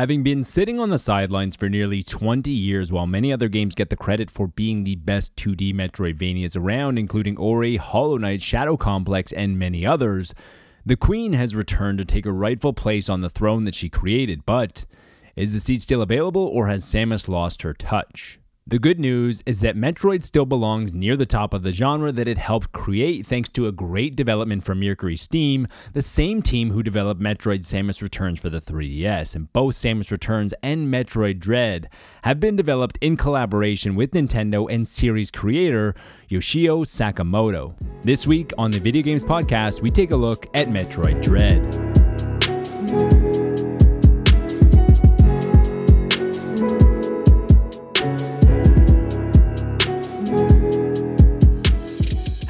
Having been sitting on the sidelines for nearly 20 years while many other games get the credit for being the best 2D Metroidvanias around, including Ori, Hollow Knight, Shadow Complex, and many others, the Queen has returned to take her rightful place on the throne that she created, but is the seat still available or has Samus lost her touch? The good news is that Metroid still belongs near the top of the genre that it helped create thanks to a great development from Mercury Steam, the same team who developed Metroid Samus Returns for the 3DS, and both Samus Returns and Metroid Dread have been developed in collaboration with Nintendo and series creator Yoshio Sakamoto. This week on the Video Games Podcast, we take a look at Metroid Dread.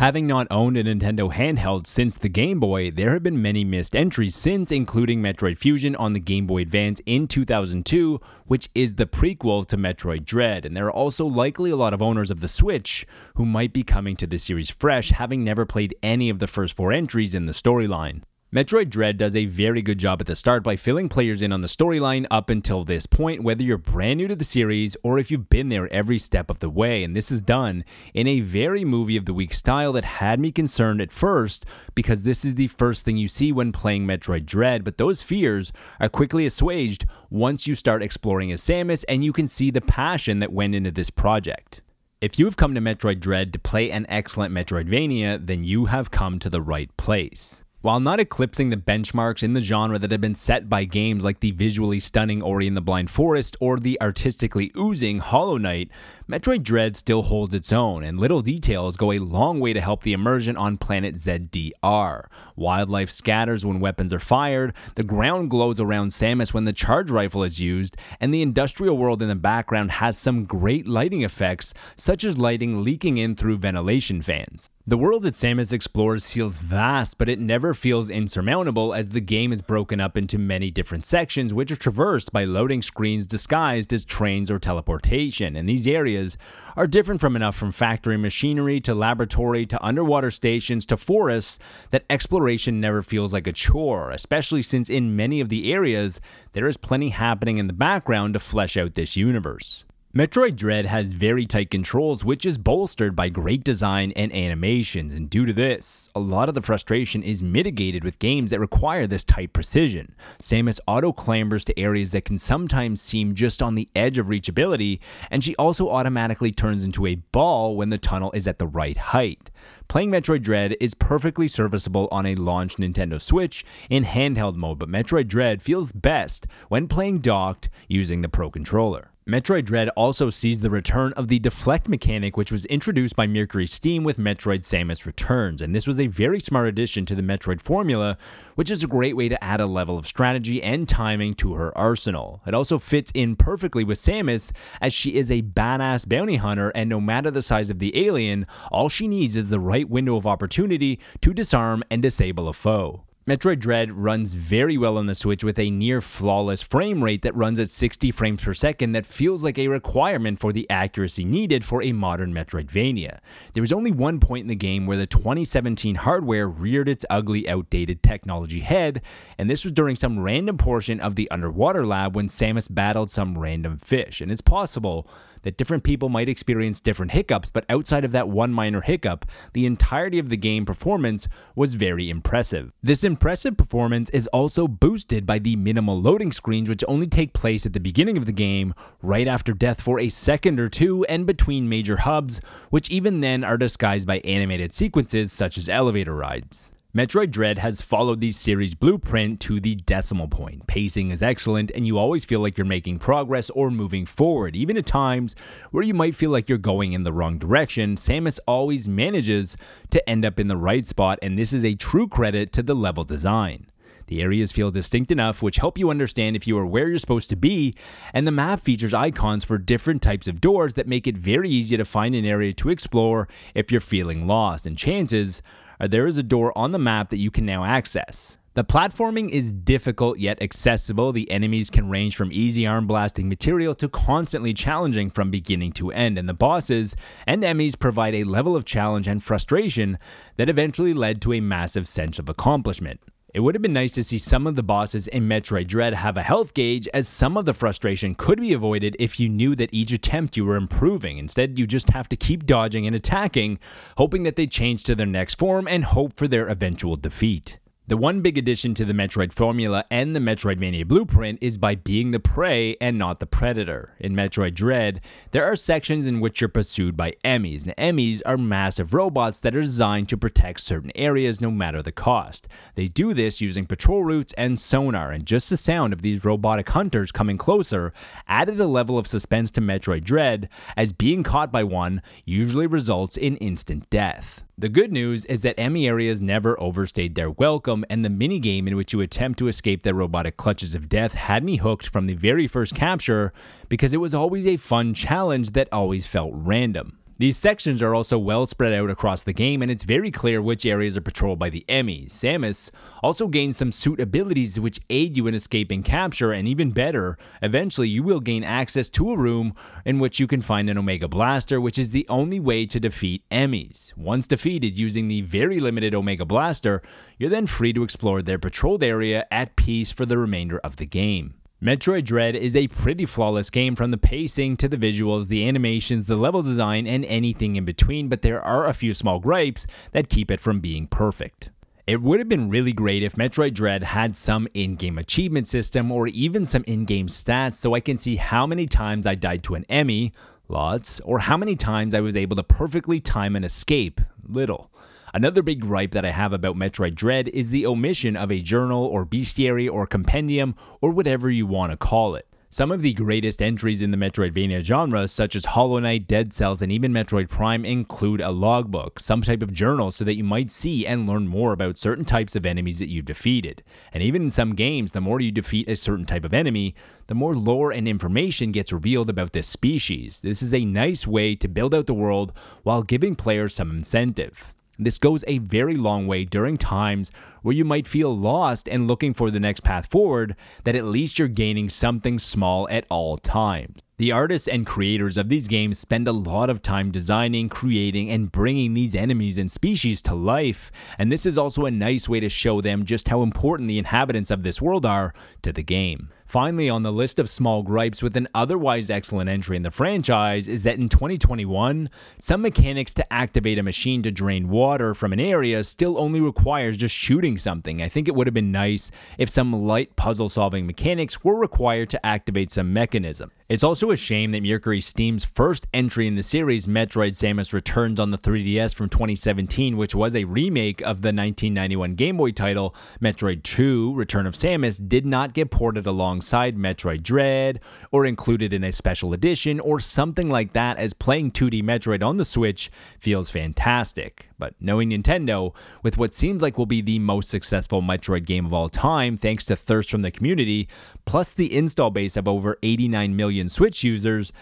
Having not owned a Nintendo handheld since the Game Boy, there have been many missed entries since, including Metroid Fusion on the Game Boy Advance in 2002, which is the prequel to Metroid Dread. And there are also likely a lot of owners of the Switch who might be coming to the series fresh, having never played any of the first four entries in the storyline. Metroid Dread does a very good job at the start by filling players in on the storyline up until this point, whether you're brand new to the series or if you've been there every step of the way. And this is done in a very movie of the week style that had me concerned at first because this is the first thing you see when playing Metroid Dread, but those fears are quickly assuaged once you start exploring as Samus and you can see the passion that went into this project. If you have come to Metroid Dread to play an excellent Metroidvania, then you have come to the right place. While not eclipsing the benchmarks in the genre that have been set by games like the visually stunning Ori and the Blind Forest or the artistically oozing Hollow Knight, Metroid Dread still holds its own, and little details go a long way to help the immersion on planet ZDR. Wildlife scatters when weapons are fired, the ground glows around Samus when the charge rifle is used, and the industrial world in the background has some great lighting effects, such as lighting leaking in through ventilation fans. The world that Samus explores feels vast, but it never feels insurmountable as the game is broken up into many different sections, which are traversed by loading screens disguised as trains or teleportation. And these areas are different from enough from factory machinery to laboratory to underwater stations to forests that exploration never feels like a chore, especially since in many of the areas there is plenty happening in the background to flesh out this universe. Metroid Dread has very tight controls, which is bolstered by great design and animations, and due to this, a lot of the frustration is mitigated with games that require this tight precision. Samus auto clambers to areas that can sometimes seem just on the edge of reachability, and she also automatically turns into a ball when the tunnel is at the right height. Playing Metroid Dread is perfectly serviceable on a launch Nintendo Switch in handheld mode, but Metroid Dread feels best when playing docked using the Pro Controller. Metroid Dread also sees the return of the deflect mechanic, which was introduced by Mercury Steam with Metroid Samus Returns, and this was a very smart addition to the Metroid formula, which is a great way to add a level of strategy and timing to her arsenal. It also fits in perfectly with Samus, as she is a badass bounty hunter, and no matter the size of the alien, all she needs is the right window of opportunity to disarm and disable a foe. Metroid Dread runs very well on the Switch with a near flawless frame rate that runs at 60 frames per second that feels like a requirement for the accuracy needed for a modern Metroidvania. There was only one point in the game where the 2017 hardware reared its ugly, outdated technology head, and this was during some random portion of the underwater lab when Samus battled some random fish. And it's possible that different people might experience different hiccups, but outside of that one minor hiccup, the entirety of the game performance was very impressive. This impressive performance is also boosted by the minimal loading screens, which only take place at the beginning of the game, right after death for a second or two, and between major hubs, which even then are disguised by animated sequences such as elevator rides. Metroid Dread has followed the series blueprint to the decimal point. Pacing is excellent, and you always feel like you're making progress or moving forward. Even at times where you might feel like you're going in the wrong direction, Samus always manages to end up in the right spot, and this is a true credit to the level design. The areas feel distinct enough, which help you understand if you are where you're supposed to be, and the map features icons for different types of doors that make it very easy to find an area to explore if you're feeling lost, and chances Uh, there is a door on the map that you can now access. The platforming is difficult yet accessible. The enemies can range from easy arm blasting material to constantly challenging from beginning to end, and the bosses and enemies provide a level of challenge and frustration that eventually led to a massive sense of accomplishment. It would have been nice to see some of the bosses in Metroid Dread have a health gauge, as some of the frustration could be avoided if you knew that each attempt you were improving. Instead, you just have to keep dodging and attacking, hoping that they change to their next form and hope for their eventual defeat. The one big addition to the Metroid formula and the Metroidvania blueprint is by being the prey and not the predator. In Metroid Dread, there are sections in which you're pursued by EMMIs, and EMMIs are massive robots that are designed to protect certain areas no matter the cost. They do this using patrol routes and sonar, and just the sound of these robotic hunters coming closer added a level of suspense to Metroid Dread, as being caught by one usually results in instant death. The good news is that EMMI areas never overstayed their welcome, and the minigame in which you attempt to escape their robotic clutches of death had me hooked from the very first capture because it was always a fun challenge that always felt random. These sections are also well spread out across the game, and it's very clear which areas are patrolled by the EMMIs. Samus also gains some suit abilities which aid you in escaping capture, and even better, eventually you will gain access to a room in which you can find an Omega Blaster, which is the only way to defeat EMMIs. Once defeated using the very limited Omega Blaster, you're then free to explore their patrolled area at peace for the remainder of the game. Metroid Dread is a pretty flawless game from the pacing to the visuals, the animations, the level design, and anything in between, but there are a few small gripes that keep it from being perfect. It would have been really great if Metroid Dread had some in game achievement system or even some in game stats so I can see how many times I died to an EMMI, lots, or how many times I was able to perfectly time an escape, little. Another big gripe that I have about Metroid Dread is the omission of a journal or bestiary or compendium or whatever you want to call it. Some of the greatest entries in the Metroidvania genre, such as Hollow Knight, Dead Cells, and even Metroid Prime, include a logbook, some type of journal, so that you might see and learn more about certain types of enemies that you've defeated. And even in some games, the more you defeat a certain type of enemy, the more lore and information gets revealed about this species. This is a nice way to build out the world while giving players some incentive. This goes a very long way during times where you might feel lost and looking for the next path forward, that at least you're gaining something small at all times. The artists and creators of these games spend a lot of time designing, creating, and bringing these enemies and species to life, and this is also a nice way to show them just how important the inhabitants of this world are to the game. Finally, on the list of small gripes with an otherwise excellent entry in the franchise is that in 2021, some mechanics to activate a machine to drain water from an area still only requires just shooting something. I think it would have been nice if some light puzzle solving mechanics were required to activate some mechanism. It's also a shame that Mercury Steam's first entry in the series, Metroid Samus Returns on the 3DS from 2017, which was a remake of the 1991 Game Boy title, Metroid 2 Return of Samus, did not get ported alongside Metroid Dread or included in a special edition or something like that, as playing 2D Metroid on the Switch feels fantastic. But knowing Nintendo, with what seems like will be the most successful Metroid game of all time, thanks to thirst from the community, plus the install base of over 89 million million Switch users,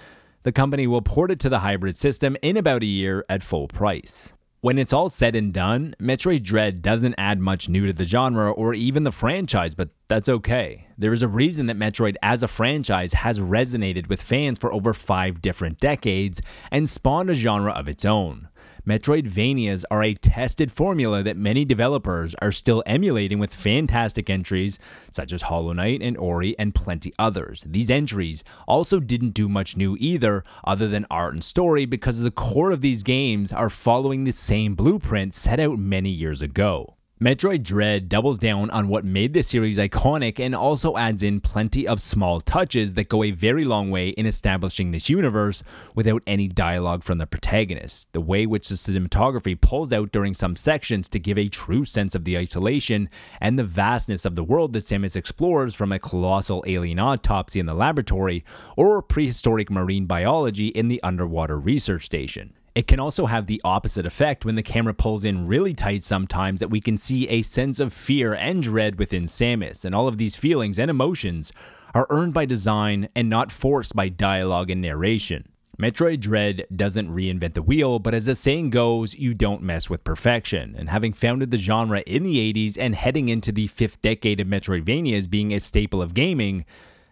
the company will port it to the hybrid system in about a year at full price. When it's all said and done, Metroid Dread doesn't add much new to the genre or even the franchise, but that's okay. There is a reason that Metroid as a franchise has resonated with fans for over five different decades and spawned a genre of its own. Metroidvanias are a tested formula that many developers are still emulating with fantastic entries such as Hollow Knight and Ori and plenty others. These entries also didn't do much new either, other than art and story, because the core of these games are following the same blueprint set out many years ago. Metroid Dread doubles down on what made the series iconic and also adds in plenty of small touches that go a very long way in establishing this universe without any dialogue from the protagonist. The way which the cinematography pulls out during some sections to give a true sense of the isolation and the vastness of the world that Samus explores from a colossal alien autopsy in the laboratory or prehistoric marine biology in the underwater research station. It can also have the opposite effect when the camera pulls in really tight sometimes that we can see a sense of fear and dread within Samus, and all of these feelings and emotions are earned by design and not forced by dialogue and narration. Metroid Dread doesn't reinvent the wheel, but as the saying goes, you don't mess with perfection. And having founded the genre in the 80s and heading into the fifth decade of Metroidvania as being a staple of gaming,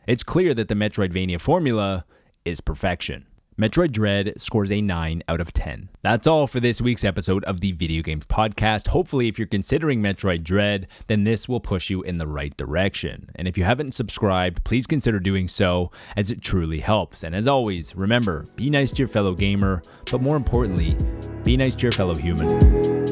it's clear that the Metroidvania formula is perfection. Metroid Dread scores a 9 out of 10. That's all for this week's episode of the Video Games Podcast. Hopefully, if you're considering Metroid Dread, then this will push you in the right direction. And if you haven't subscribed, please consider doing so, as it truly helps. And as always, remember be nice to your fellow gamer, but more importantly, be nice to your fellow human.